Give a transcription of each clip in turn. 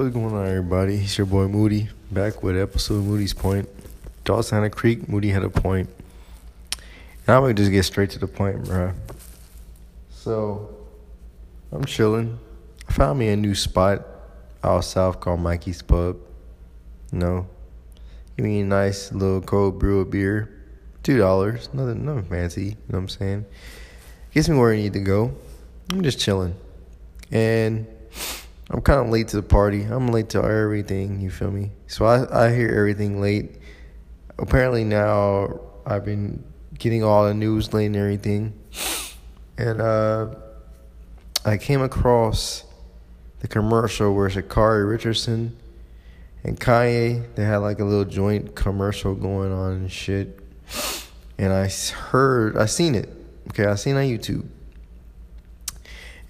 What's going on, everybody? It's your boy Moody back with episode Moody's Point. Dawson had a creek, Moody had a point. And I'm gonna just get straight to the point, bro. So, I'm chilling. I found me a new spot out south called Mikey's Pub. No. You know, give me a nice little cold brew of beer. Two dollars, nothing, nothing fancy. You know what I'm saying? Gets me where I need to go. I'm just chilling, and I'm kind of late to the party. I'm late to everything. You feel me? So I I hear everything late. Apparently now I've been getting all the news late and everything, and uh, I came across the commercial where Sha'Carri Richardson and Kanye they had like a little joint commercial going on and shit. And I heard, I seen it. Okay, I seen it on YouTube.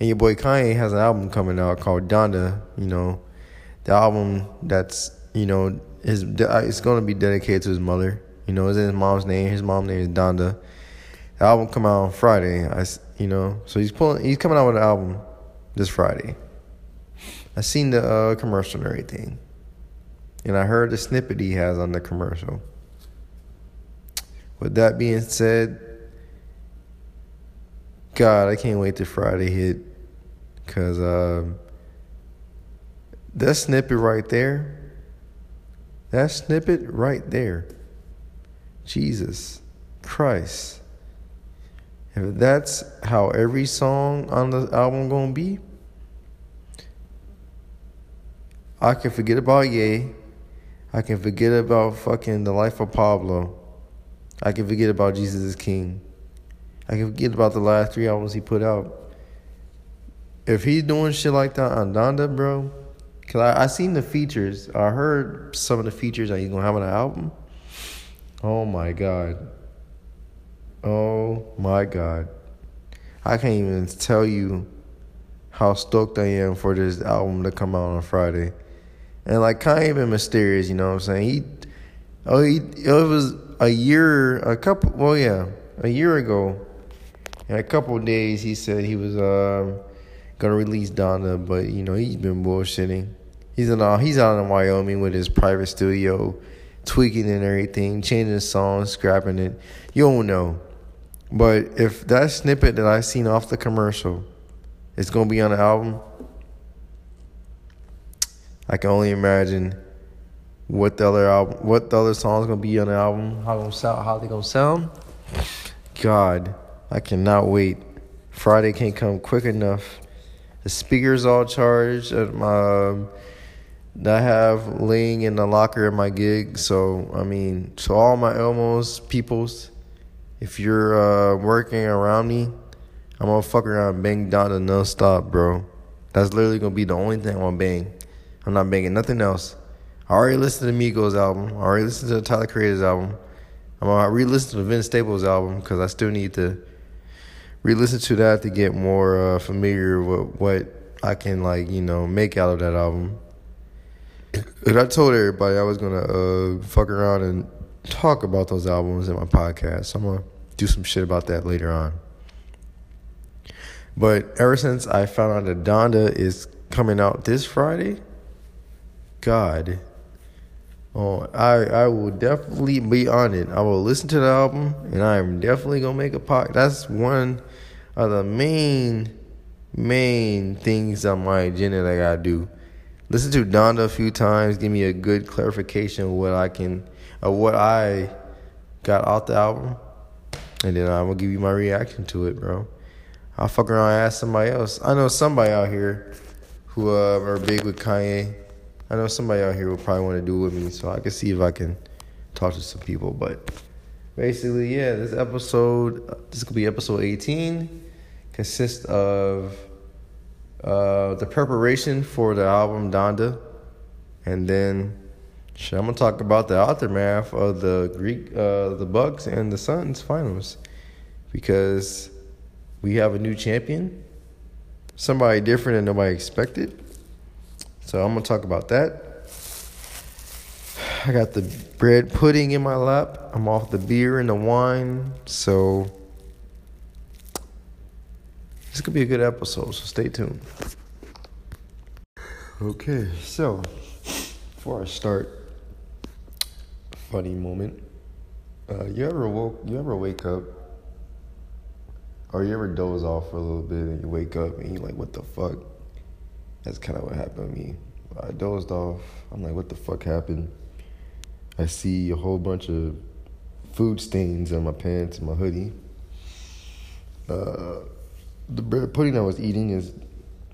And your boy Kanye has an album coming out called Donda. You know, the album that's you know his it's gonna be dedicated to his mother. You know, it's his mom's name. His mom's name is Donda. The album come out on Friday. I you know, so he's pulling. He's coming out with an album this Friday. I seen the uh, commercial and everything, and I heard the snippet he has on the commercial. With that being said, God, I can't wait till Friday hit. Cause um, that snippet right there, that snippet right there, Jesus Christ. If that's how every song on the album gonna be, I can forget about Ye. I can forget about fucking the life of Pablo. I can forget about Jesus is King. I can forget about the last three albums he put out. If he's doing shit like that on Donda, bro, cause I, I seen the features. I heard some of the features that he's gonna have on the album. Oh my god. Oh my god. I can't even tell you how stoked I am for this album to come out on Friday. And like Kanye been mysterious, you know what I'm saying? He oh he it was a year a couple well yeah, a year ago. In a couple days he said he was um gonna release Donda, but you know he's been bullshitting. He's in all he's out in Wyoming with his private studio, tweaking and everything, changing the song, scrapping it. You don't know, but if that snippet that I seen off the commercial is gonna be on the album, I can only imagine what the other album, what the other songs gonna be on the album, how gonna sound, how they gonna sound. God, I cannot wait. Friday can't come quick enough. Speakers all charged at my that I have laying in the locker at my gig. So I mean, to all my Elmos peoples, if you're uh, working around me, I'm gonna fuck around bang Donda non-stop, bro. That's literally gonna be the only thing I'm bang. I'm not banging nothing else. I already listened to Migos album. I already listened to the Tyler Creator's album. I'm gonna re-listen to Vince Staples album because I still need to re-listen to that to get more uh, familiar with what I can like you know make out of that album. And I told everybody I was gonna uh, fuck around and talk about those albums in my podcast. So I'm gonna do some shit about that later on. But ever since I found out that Donda is coming out this Friday, God, oh, I I will definitely be on it. I will listen to the album, and I am definitely gonna make a podcast. That's one of the main main things on my agenda that I gotta do. Listen to Donda a few times, give me a good clarification of what I can, of what I got off the album, and then I'm gonna give you my reaction to it, bro. I'll fuck around and ask somebody else. I know somebody out here who uh, are big with Kanye. I know somebody out here will probably want to do it with me, so I can see if I can talk to some people. But basically, yeah, this episode, this could be episode 18, consists of uh, the preparation for the album Donda, and then shit, I'm gonna talk about the aftermath of the Greek, uh, the Bucks and the Suns finals, because we have a new champion, somebody different than nobody expected. So I'm gonna talk about that. I got the bread pudding in my lap. I'm off the beer and the wine, so this could be a good episode. So stay tuned. Okay, so before I start, funny moment. Uh, you ever woke? You ever wake up, or you ever doze off for a little bit and you wake up and you're like, what the fuck? That's kind of what happened to me. I dozed off. I'm like, what the fuck happened? I see a whole bunch of food stains on my pants and my hoodie. Uh, the bread pudding I was eating is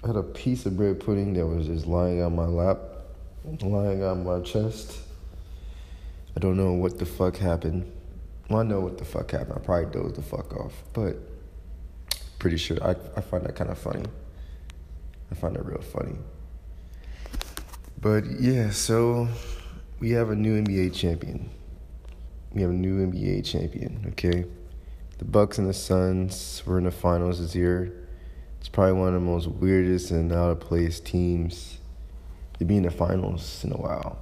I had a piece of bread pudding that was just lying on my lap, lying on my chest. I don't know what the fuck happened. Well, I know what the fuck happened. I probably dozed the fuck off, but pretty sure I, I find that kind of funny. I find that real funny. But yeah, so we have a new NBA champion. We have a new NBA champion, okay? The Bucks and the Suns were in the finals this year. It's probably one of the most weirdest and out of place teams to be in the finals in a while.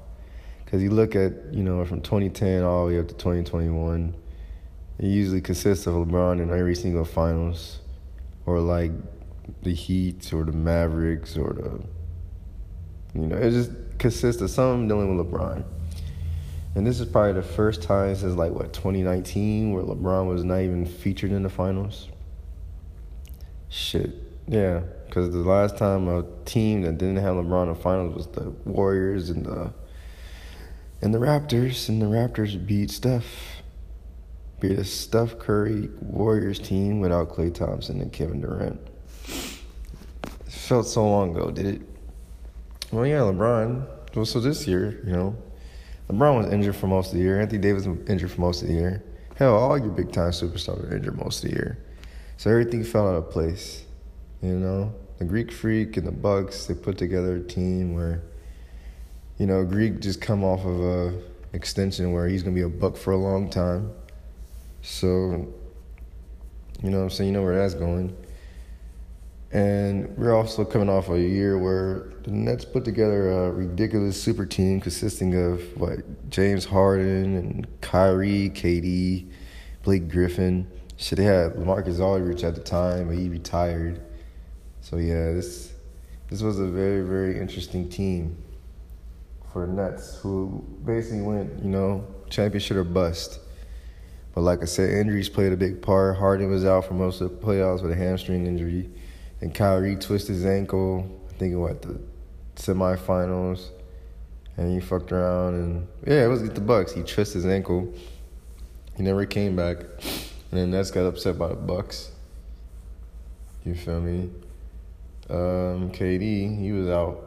Because you look at, you know, from 2010 all the way up to 2021, it usually consists of LeBron in every single finals, or like the Heat or the Mavericks or the, you know, it just consists of some dealing with LeBron. And this is probably the first time since like what 2019 where LeBron was not even featured in the finals. Shit, yeah, because the last time a team that didn't have LeBron in the finals was the Warriors and the and the Raptors, and the Raptors beat Steph. Beat a Steph Curry Warriors team without Klay Thompson and Kevin Durant. Felt so long ago, did it? Well, yeah, LeBron. Well, so this year, you know, LeBron was injured for most of the year. Anthony Davis was injured for most of the year. Hell, all your big time superstars were injured most of the year. So everything fell out of place. You know, the Greek Freak and the Bucks they put together a team where, you know, Greek just come off of a extension where he's gonna be a buck for a long time. So, you know, I'm saying you know where that's going. And we're also coming off a year where the Nets put together a ridiculous super team consisting of what James Harden and Kyrie, KD, Blake Griffin. Shit, they had LaMarcus Aldridge at the time, but he retired. So yeah, this this was a very very interesting team for the Nets, who basically went you know championship or bust. But like I said, injuries played a big part. Harden was out for most of the playoffs with a hamstring injury and Kyrie twisted his ankle. I think what the semifinals, and he fucked around and yeah, it was the Bucks. He twisted his ankle. He never came back, and then Nets got upset by the Bucks. You feel me? Um, KD, he was out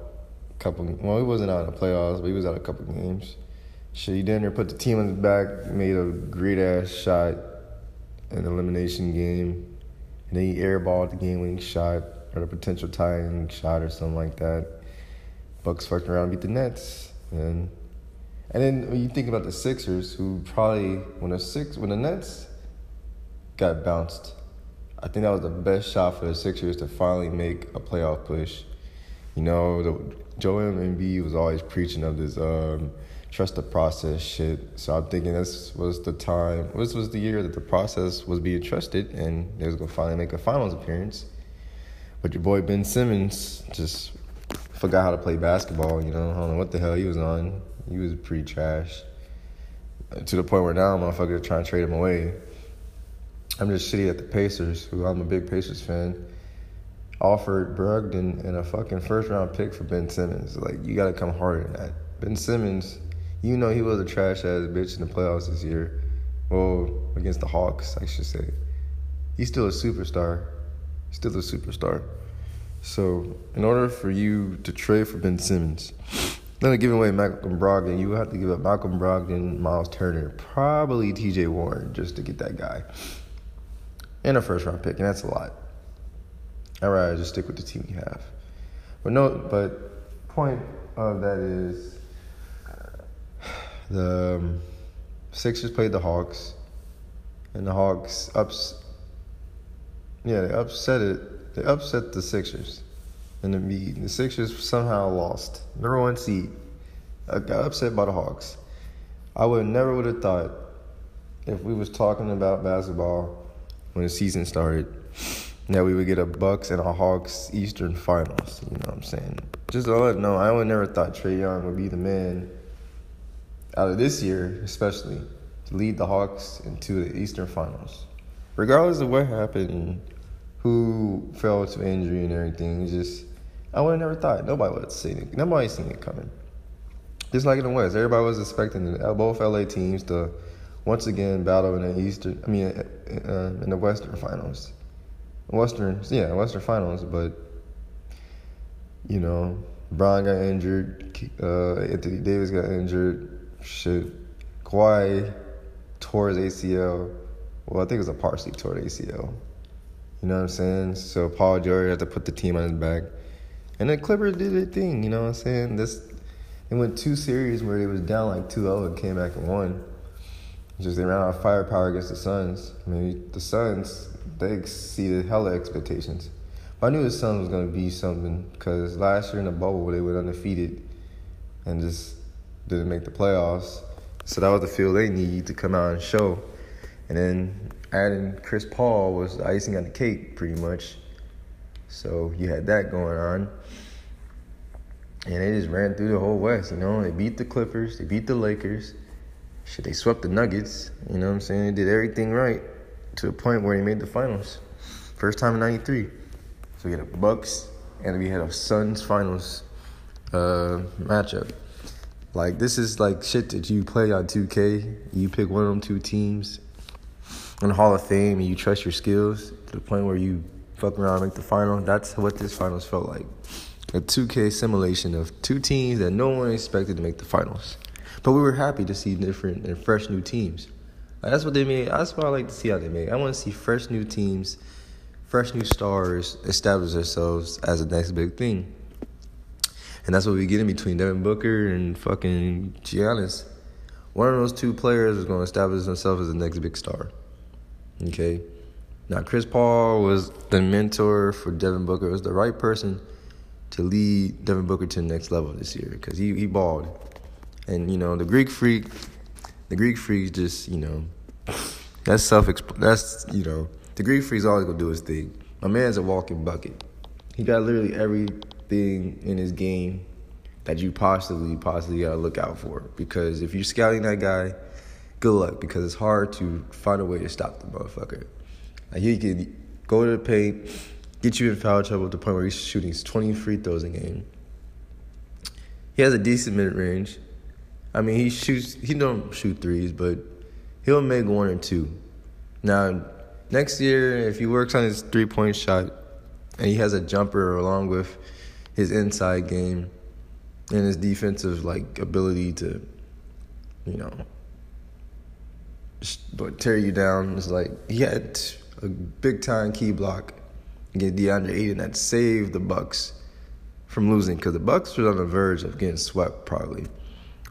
a couple. Well, he wasn't out in the playoffs, but he was out a couple games. He didn't put the team on his back, made a great ass shot, in an elimination game and then he airballed the game winning shot or the potential tying shot or something like that. Bucks fucked around, beat the Nets, and and then when you think about the Sixers, who probably when the six when the Nets got bounced, I think that was the best shot for the Sixers to finally make a playoff push. You know, the, Embiid was always preaching of this. Um, trust the process shit. So I'm thinking this was the time, this was the year that the process was being trusted and they was gonna finally make a finals appearance. But your boy Ben Simmons just forgot how to play basketball, you know. I don't know what the hell he was on. He was pretty trash. To the point where now motherfuckers trying to trade him away. I'm just shitty at the Pacers, who I'm a big Pacers fan. Offered Brogdon and a fucking first round pick for Ben Simmons. Like, you gotta come harder than that. Ben Simmons you know he was a trash ass bitch in the playoffs this year. Well, against the Hawks, I should say. He's still a superstar. He's Still a superstar. So, in order for you to trade for Ben Simmons, then give away Malcolm Brogdon, you have to give up Malcolm Brogdon, Miles Turner, probably TJ Warren just to get that guy. And a first round pick, and that's a lot. I'd rather just stick with the team you have. But no, but point of that is the um, Sixers played the Hawks, and the Hawks ups. Yeah, they upset it. They upset the Sixers, and the the Sixers somehow lost. Number one seed. I got upset by the Hawks. I would never would have thought if we was talking about basketball when the season started that we would get a Bucks and a Hawks Eastern Finals. You know what I'm saying? Just to let know, I would never thought Trae Young would be the man out of this year, especially to lead the Hawks into the Eastern Finals. Regardless of what happened who fell to injury and everything, just I would have never thought. Nobody would have seen it. Nobody seen it coming. Just like in the West, everybody was expecting both LA teams to once again battle in the Eastern. I mean, uh, in the Western Finals. Western, yeah, Western Finals, but you know, Brian got injured, uh, Anthony Davis got injured, shit, Kawhi tore his ACL. Well, I think it was a partially tore ACL. You know what I'm saying? So Paul George had to put the team on his back, and the Clippers did their thing. You know what I'm saying? This they went two series where they was down like 2-0 and came back and won. Just they ran out of firepower against the Suns. I mean, the Suns they exceeded hella expectations. But I knew the Suns was gonna be something because last year in the bubble they were undefeated and just didn't make the playoffs. So that was the feel they need to come out and show. And then adding Chris Paul was the icing on the cake, pretty much. So you had that going on. And they just ran through the whole West, you know. They beat the Clippers, they beat the Lakers. Shit, they swept the Nuggets. You know what I'm saying? They did everything right to the point where he made the finals. First time in '93. So we had a Bucks and we had a Suns finals uh, matchup. Like this is like shit that you play on 2K. You pick one of them two teams in the Hall of Fame and you trust your skills to the point where you fuck around and make the final. That's what this finals felt like. A 2K simulation of two teams that no one expected to make the finals. But we were happy to see different and fresh new teams. That's what they made. That's what I like to see how they made. I want to see fresh new teams, fresh new stars establish themselves as the next big thing. And that's what we get in between Devin Booker and fucking Giannis. One of those two players is going to establish himself as the next big star. Okay. Now, Chris Paul was the mentor for Devin Booker. It was the right person to lead Devin Booker to the next level this year because he, he balled. And, you know, the Greek freak the Greek freak just, you know, that's self that's, you know, the Greek freak's always gonna do his thing. My man's a walking bucket. He got literally everything in his game that you possibly, possibly gotta look out for. Because if you're scouting that guy, good luck because it's hard to find a way to stop the motherfucker. Like he can go to the paint, get you in foul trouble to the point where he's shooting 20 free throws a game. He has a decent mid range. I mean, he shoots. He don't shoot threes, but he'll make one or two. Now, next year, if he works on his three point shot and he has a jumper along with his inside game and his defensive like ability to, you know, tear you down. It's like he had a big time key block against DeAndre Ayton that saved the Bucks from losing because the Bucks were on the verge of getting swept probably.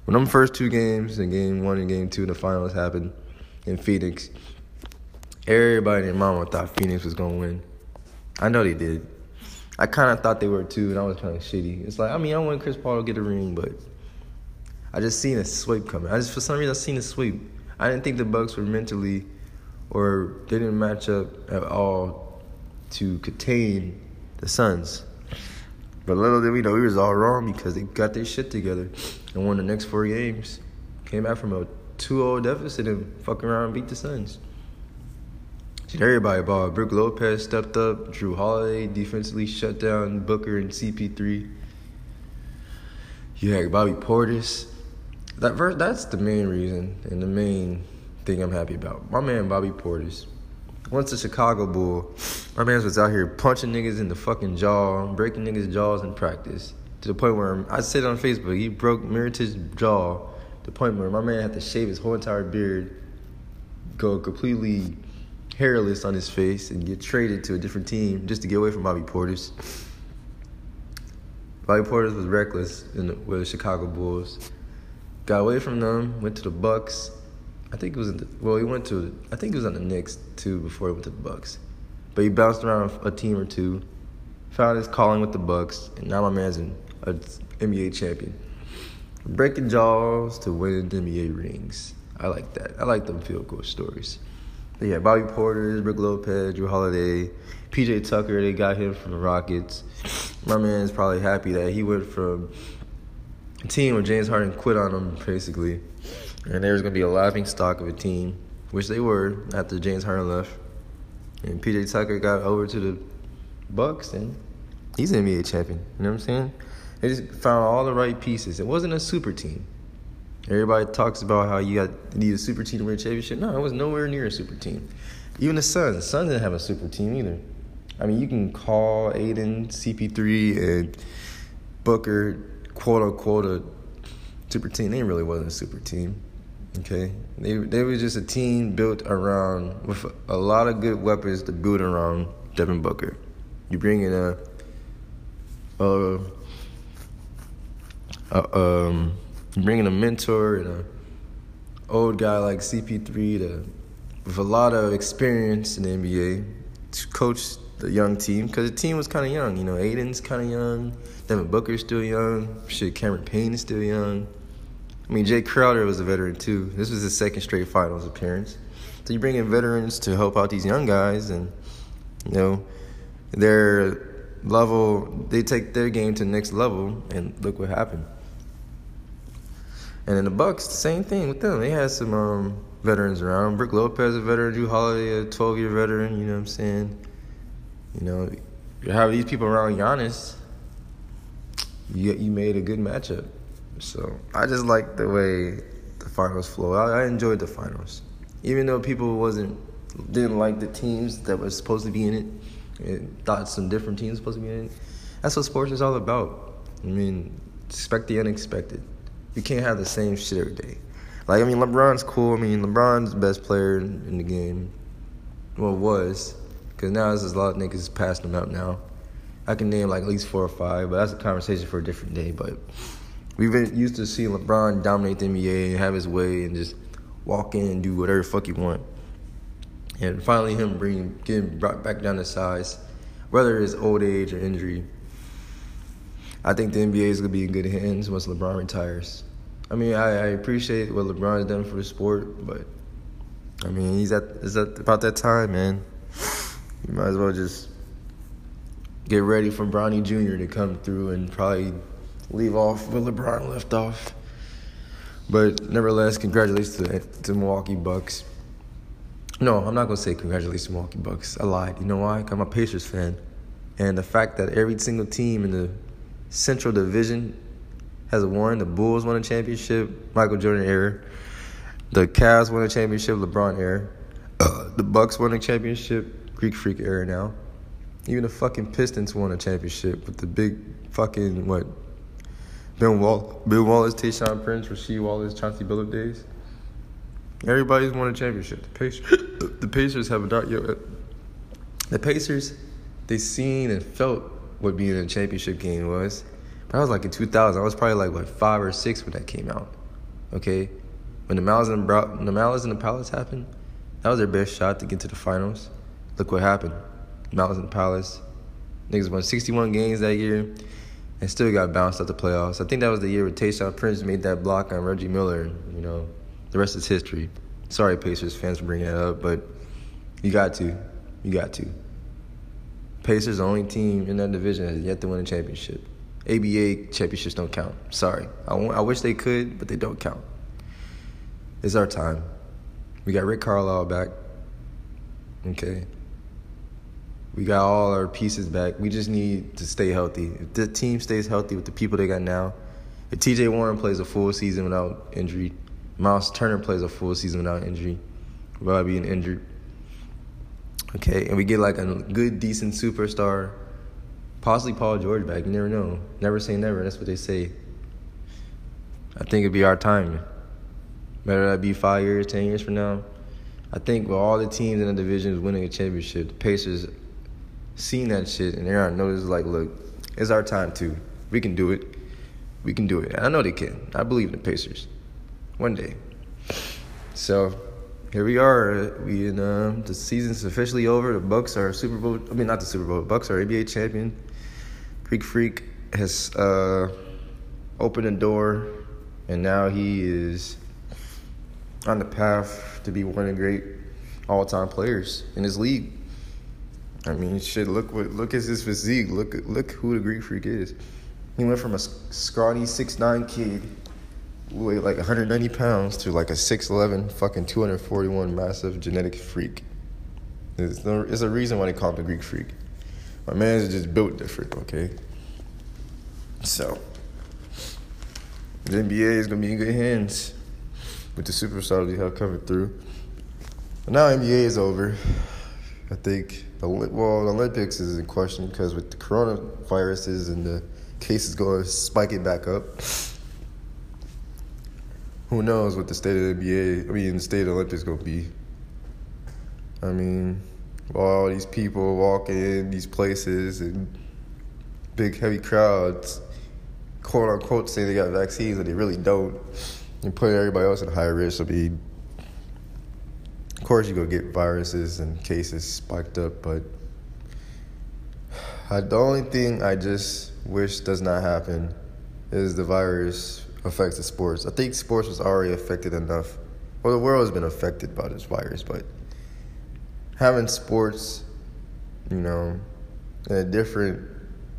When them first two games, in game one and game two, the finals happened in Phoenix, everybody in mama thought Phoenix was gonna win. I know they did. I kind of thought they were too, and I was kind of shitty. It's like I mean, I want Chris Paul to get a ring, but I just seen a sweep coming. I just for some reason I seen a sweep. I didn't think the Bucks were mentally, or they didn't match up at all to contain the Suns. But little did we know we was all wrong because they got their shit together and won the next four games. Came back from a 2-0 deficit and fucking around and beat the Suns. Everybody ball. Brook Lopez stepped up. Jrue Holiday defensively shut down Booker and CP3. You had Bobby Portis. That verse, that's the main reason and the main thing I'm happy about. My man Bobby Portis once a Chicago Bull, my man was out here punching niggas in the fucking jaw, breaking niggas' jaws in practice. To the point where I said on Facebook, he broke Mirotic's jaw. To the point where my man had to shave his whole entire beard, go completely hairless on his face, and get traded to a different team just to get away from Bobby Portis. Bobby Portis was reckless in the, with the Chicago Bulls. Got away from them, went to the Bucks, I think it was the, well, he went to I think it was on the Knicks too before he went to the Bucks, but he bounced around a team or two, found his calling with the Bucks, and now my man's an NBA champion. Breaking jaws to winning NBA rings. I like that. I like them field goal stories. Yeah, Bobby Portis, Brook Lopez, Jrue Holiday, PJ Tucker. They got him from the Rockets. My man is probably happy that he went from a team where James Harden quit on him basically, and there was gonna be a laughing stock of a team, which they were after James Harden left, and PJ Tucker got over to the Bucks and he's an NBA champion. You know what I'm saying? They just found all the right pieces. It wasn't a super team. Everybody talks about how you got need a super team to win a championship. No, it was nowhere near a super team. Even the Suns, Suns didn't have a super team either. I mean, you can call Ayton, CP3, and Booker, quote unquote, a super team. They really wasn't a super team. Okay, they they were just a team built around with a lot of good weapons to build around Devin Booker. You bring in a, a, a um, you bring in a mentor and a old guy like CP3 to with a lot of experience in the NBA to coach the young team because the team was kind of young. You know, Ayton's kind of young, Devin Booker's still young. Shit, Cameron Payne is still young. I mean, Jae Crowder was a veteran too. This was his second straight finals appearance. So you bring in veterans to help out these young guys, and you know, their level, they take their game to the next level, and look what happened. And in the Bucks, the same thing with them. They had some um, veterans around. Brook Lopez, a veteran. Jrue Holiday, a 12 year veteran. You know what I'm saying? You know, you have these people around Giannis. You you made a good matchup. So I just like the way the finals flow. I, I enjoyed the finals, even though people wasn't didn't like the teams that were supposed to be in it and thought some different teams supposed to be in it. That's what sports is all about. I mean, expect the unexpected. You can't have the same shit every day. Like, I mean, LeBron's cool. I mean, LeBron's the best player in the game. Well, was. Because now there's a lot of niggas passing him up now. I can name like at least four or five, but that's a conversation for a different day. But we've been used to seeing LeBron dominate the NBA and have his way and just walk in and do whatever the fuck he want. And finally, him bringing getting brought back down to size, whether it's old age or injury. I think the NBA is gonna be in good hands once LeBron retires. I mean, I, I appreciate what LeBron's done for the sport, but I mean, he's at is at about that time, man. You might as well just get ready for Bronny Jr. to come through and probably leave off where LeBron left off. But nevertheless, congratulations to to Milwaukee Bucks. No, I'm not gonna say congratulations to Milwaukee Bucks. I lied. You know why? I'm a Pacers fan, and the fact that every single team in the Central Division has won. The Bulls won a championship, Michael Jordan era. The Cavs won a championship, LeBron era. Uh, the Bucks won a championship, Greek Freak era now. Even the fucking Pistons won a championship with the big fucking what? Ben Wall, Bill Wallace, Tayshaun Prince, Rasheed Wallace, Chauncey Billups days. Everybody's won a championship. The Pacers, the Pacers have a dark. Yo, the Pacers, they seen and felt what being in a championship game was. But I was like in 2000. I was probably like what five or six when that came out. Okay, when the Malice and the, the Malice and the Palace happened, that was their best shot to get to the finals. Look what happened. Malice and the Palace. Niggas won 61 games that year and still got bounced out the playoffs. I think that was the year where Tayshaun Prince made that block on Reggie Miller. You know, the rest is history. Sorry, Pacers fans, for bringing that up, but you got to. You got to. Pacers, the only team in that division, has yet to win a championship. ABA championships don't count. Sorry. I, I wish they could, but they don't count. It's our time. We got Rick Carlisle back. Okay. We got all our pieces back. We just need to stay healthy. If the team stays healthy with the people they got now, if TJ Warren plays a full season without injury, Miles Turner plays a full season without injury, without being injured. Okay, and we get like a good, decent superstar Possibly Paul George back. You never know. Never say never. That's what they say. I think it'd be our time. Whether that be five years, ten years from now. I think with all the teams in the divisions winning a championship, the Pacers seeing that shit and they're on notice like, look, it's our time too. We can do it. We can do it. I know they can. I believe in the Pacers. One day. So here we are. We in uh, the season's officially over. The Bucks are Super Bowl. I mean, not the Super Bowl. Bucks are NBA champion. Greek Freak has uh, opened a door, and now he is on the path to be one of the great all-time players in his league. I mean, shit. Look what look at his physique. Look look who the Greek Freak is. He went from a scrawny six nine kid, weighed like 190 pounds, to like a 6'11", fucking 241 massive genetic freak. There's, no, there's a reason why they call him the Greek Freak. My man is just built different, okay? So, the NBA is going to be in good hands with the superstars we have coming through. But now NBA is over. I think, the, well, the Olympics is in question because with the coronaviruses and the cases going spiking back up, who knows what the state of the NBA, I mean, the state of Olympics going to be. I mean, all these people walking in these places and big heavy crowds, quote unquote, saying they got vaccines and they really don't, and put everybody else at higher risk. I mean, of course, you're gonna get viruses and cases spiked up, but I, the only thing I just wish does not happen is the virus affects the sports. I think sports was already affected enough. Well, the world has been affected by this virus, but having sports, you know, in a different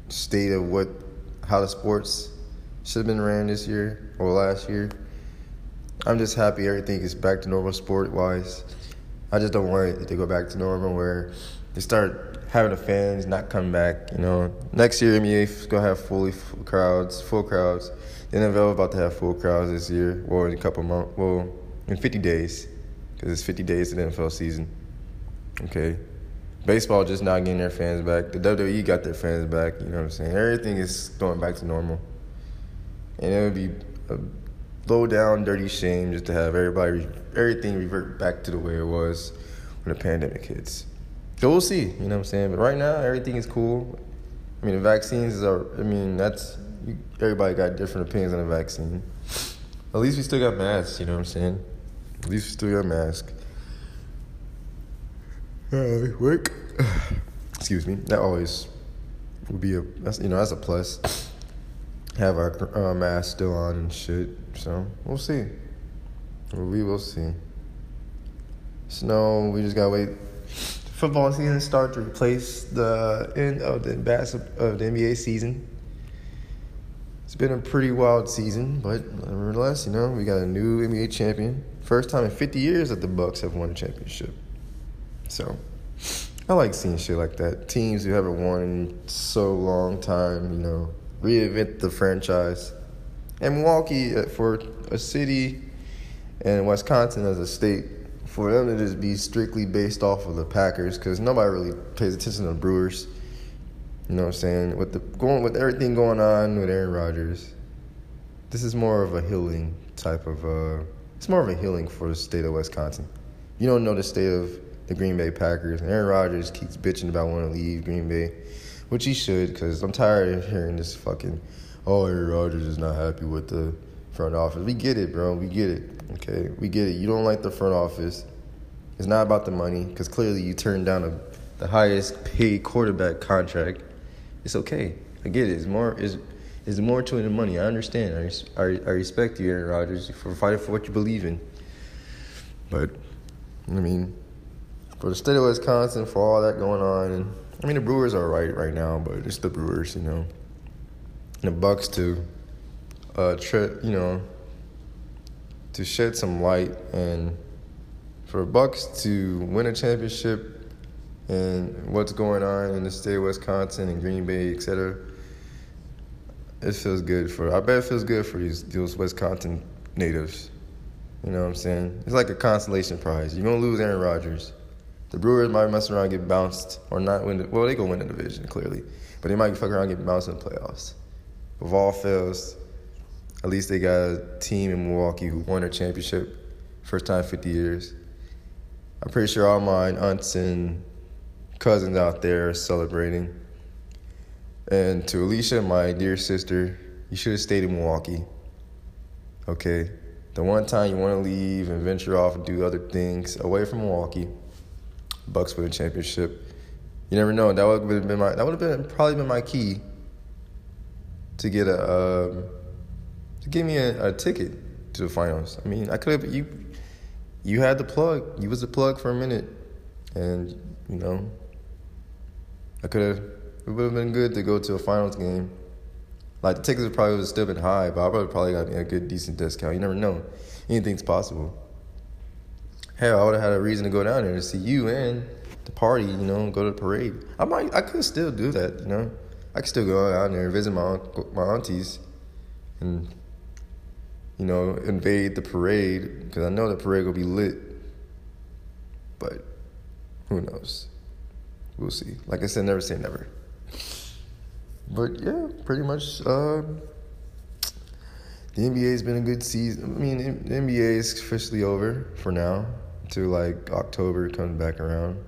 state of what how the sports should have been ran this year or last year. I'm just happy everything is back to normal sport wise. I just don't want it to go back to normal where they start having the fans not come back. You know, next year NBA is gonna have fully full crowds, full crowds. The NFL about to have full crowds this year, well in a couple months, well in 50 days, because it's 50 days to the NFL season. Okay. Baseball just not getting their fans back. The WWE got their fans back. You know what I'm saying? Everything is going back to normal. And it would be a low down, dirty shame just to have everybody, everything revert back to the way it was when the pandemic hits. So we'll see. You know what I'm saying? But right now, everything is cool. I mean, the vaccines are. I mean, that's everybody got different opinions on the vaccine. At least we still got masks. You know what I'm saying? At least we still got masks uh, work. Excuse me. That always would be a that's you know that's a plus. Have our uh, mask still on and shit. So we'll see. We will see. Snow. We just gotta wait. Football season start to replace the end of the of the NBA season. Been a pretty wild season, but nevertheless, you know we got a new NBA champion. First time in 50 years that the Bucks have won a championship. So I like seeing shit like that. Teams who haven't won in so long time, you know, reinvent the franchise. And Milwaukee, uh, for a city and Wisconsin as a state, for them to just be strictly based off of the Packers, because nobody really pays attention to the Brewers. You know what I'm saying? With the going with everything going on with Aaron Rodgers, this is more of a healing type of. Uh, it's more of a healing for the state of Wisconsin. You don't know the state of the Green Bay Packers. Aaron Rodgers keeps bitching about wanting to leave Green Bay, which he should, because I'm tired of hearing this fucking, oh, Aaron Rodgers is not happy with the front office. We get it, bro. We get it. Okay, we get it. You don't like the front office. It's not about the money, because clearly you turned down a, the highest paid quarterback contract. It's okay. I get it. It's more. Is more to it than money. I understand. I, I, I respect you, Aaron Rodgers, for fighting for what you believe in. But, I mean, for the state of Wisconsin, for all that going on. And I mean, the Brewers are right right now, but it's the Brewers, you know. And the Bucks to, uh, tre- you know, to shed some light and for Bucks to win a championship and what's going on in the state of Wisconsin and Green Bay, et cetera. It feels good for. I bet it feels good for these those Wisconsin natives. You know what I'm saying? It's like a consolation prize. You're gonna lose Aaron Rodgers. The Brewers might mess around and get bounced or not win. The, well, they gonna win the division clearly, but they might fuck around get bounced in the playoffs. If all fails, at least they got a team in Milwaukee who won a championship, first time 50 years. I'm pretty sure all my aunts and cousins out there celebrating. And to Alicia, my dear sister, you should have stayed in Milwaukee. Okay? The one time you want to leave and venture off and do other things away from Milwaukee Bucks win a championship. You never know. That would have been my. That would have been probably been my key to get a um, to give me a, a, ticket to the finals. I mean, I could have you. You had the plug. You was the plug for a minute. and you know, I could have. It would have been good to go to a finals game. Like the tickets would probably have still been high, but I would probably got a good decent discount. You never know. Anything's possible. Hell, I would have had a reason to go down there to see you and the party. You know, go to the parade. I might. I could still do that. You know, I could still go down there and visit my my aunties, and you know, invade the parade because I know the parade will be lit. But who knows? We'll see. Like I said, never say never. But yeah, pretty much. Uh, the NBA's been a good season. I mean, the NBA is officially over for now until like October comes back around.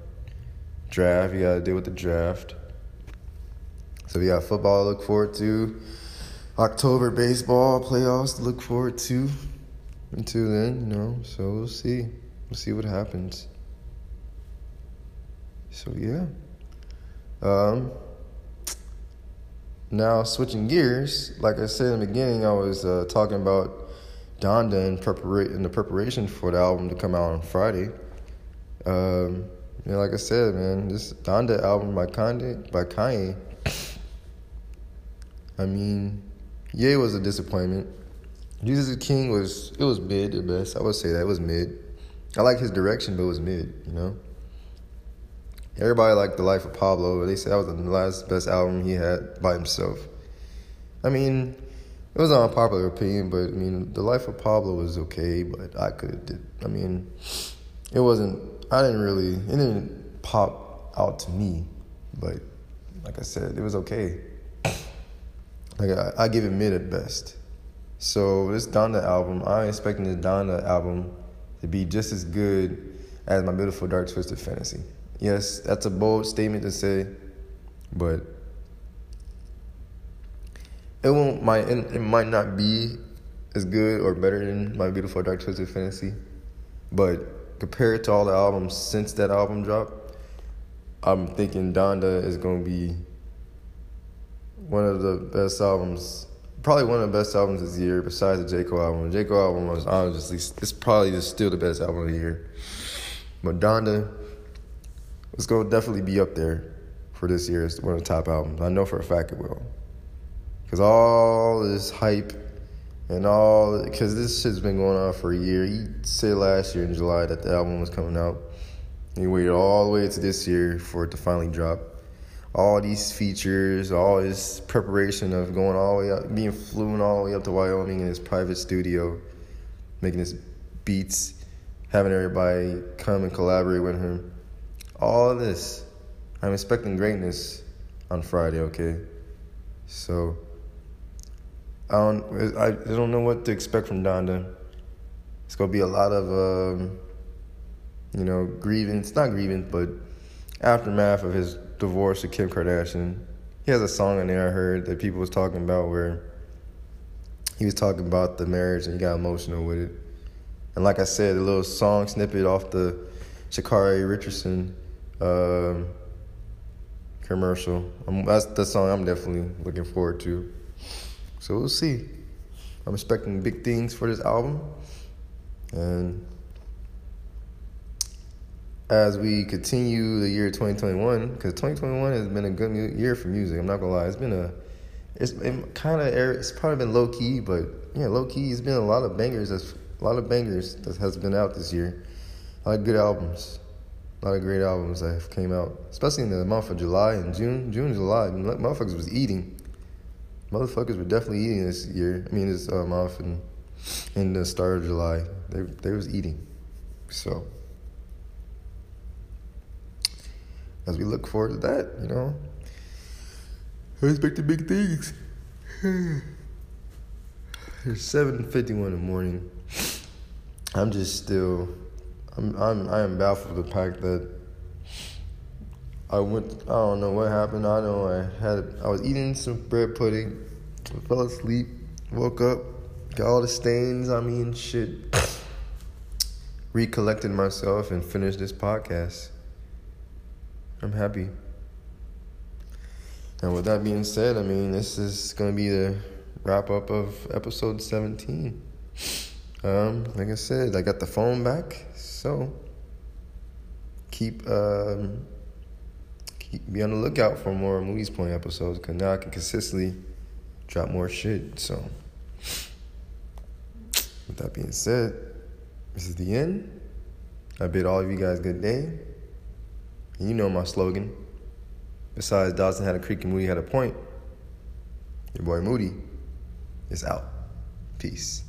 Draft, you gotta deal with the draft. So we got football to look forward to. October baseball playoffs to look forward to. Until then, you know, so we'll see. We'll see what happens. So yeah. Um now switching gears, like I said in the beginning, I was uh, talking about Donda in, prepara- in the preparation for the album to come out on Friday. Um, you know, like I said, man, this Donda album by Kanye, by Kanye. I mean, yeah, it was a disappointment. Jesus King was it was mid at best. I would say that it was mid. I like his direction, but it was mid. You know. Everybody liked the Life of Pablo, they said that was the last best album he had by himself. I mean, it was an unpopular opinion, but I mean, the Life of Pablo was okay, but I could have did. I mean, it wasn't. I didn't really. It didn't pop out to me, but like I said, it was okay. Like I, I give it mid at best. So this Donda album, I'm expecting this Donda album to be just as good as my beautiful dark twisted fantasy. Yes, that's a bold statement to say, but it won't might it might not be as good or better than my beautiful dark twisted fantasy, but compared to all the albums since that album dropped, I'm thinking Donda is gonna be one of the best albums, probably one of the best albums this year besides the J Cole album. The J Cole album was honestly it's probably just still the best album of the year, but Donda it's going to definitely be up there for this year as one of the top albums. I know for a fact it will. Because all this hype and all, because this shit's been going on for a year. He said last year in July that the album was coming out. He waited all the way to this year for it to finally drop. All these features, all this preparation of going all the way up, being flown all the way up to Wyoming in his private studio, making his beats, having everybody come and collaborate with him all this. I'm expecting greatness on Friday, okay? So I don't I, don't know what to expect from Donda. It's gonna be a lot of um, you know, grievance, not grievance, but aftermath of his divorce with Kim Kardashian. He has a song in there I heard that people was talking about where he was talking about the marriage and he got emotional with it. And like I said, a little song snippet off the Sha'Carri Richardson um, commercial. That's the song I'm definitely looking forward to. So we'll see. I'm expecting big things for this album. And as we continue the year 2021, because 2021 has been a good year for music. I'm not gonna lie, it's been a, it's it kind of it's probably been low key, but yeah, low key. It's been a lot of bangers. That's a lot of bangers that has been out this year. A lot of good albums. A lot of great albums that have came out, especially in the month of July and June. June, July, motherfuckers was eating. Motherfuckers were definitely eating this year. I mean, this uh, month and in the start of July, they they was eating. So as we look forward to that, you know, I expect the big things. It's seven fifty one in the morning. I'm just still I'm, I'm I am baffled the fact that I went. I don't know what happened. I know I had. I was eating some bread pudding. I fell asleep. Woke up. Got all the stains. on me and shit. Recollected myself and finished this podcast. I'm happy. And with that being said, I mean, this is gonna be the wrap up of episode 17. Um, like I said, I got the phone back, so keep um, keep be on the lookout for more Moody's Point episodes because now I can consistently drop more shit. So, with that being said, this is the end. I bid all of you guys good day. You know my slogan. Besides, Dawson had a creek and Moody had a point. Your boy Moody is out. Peace.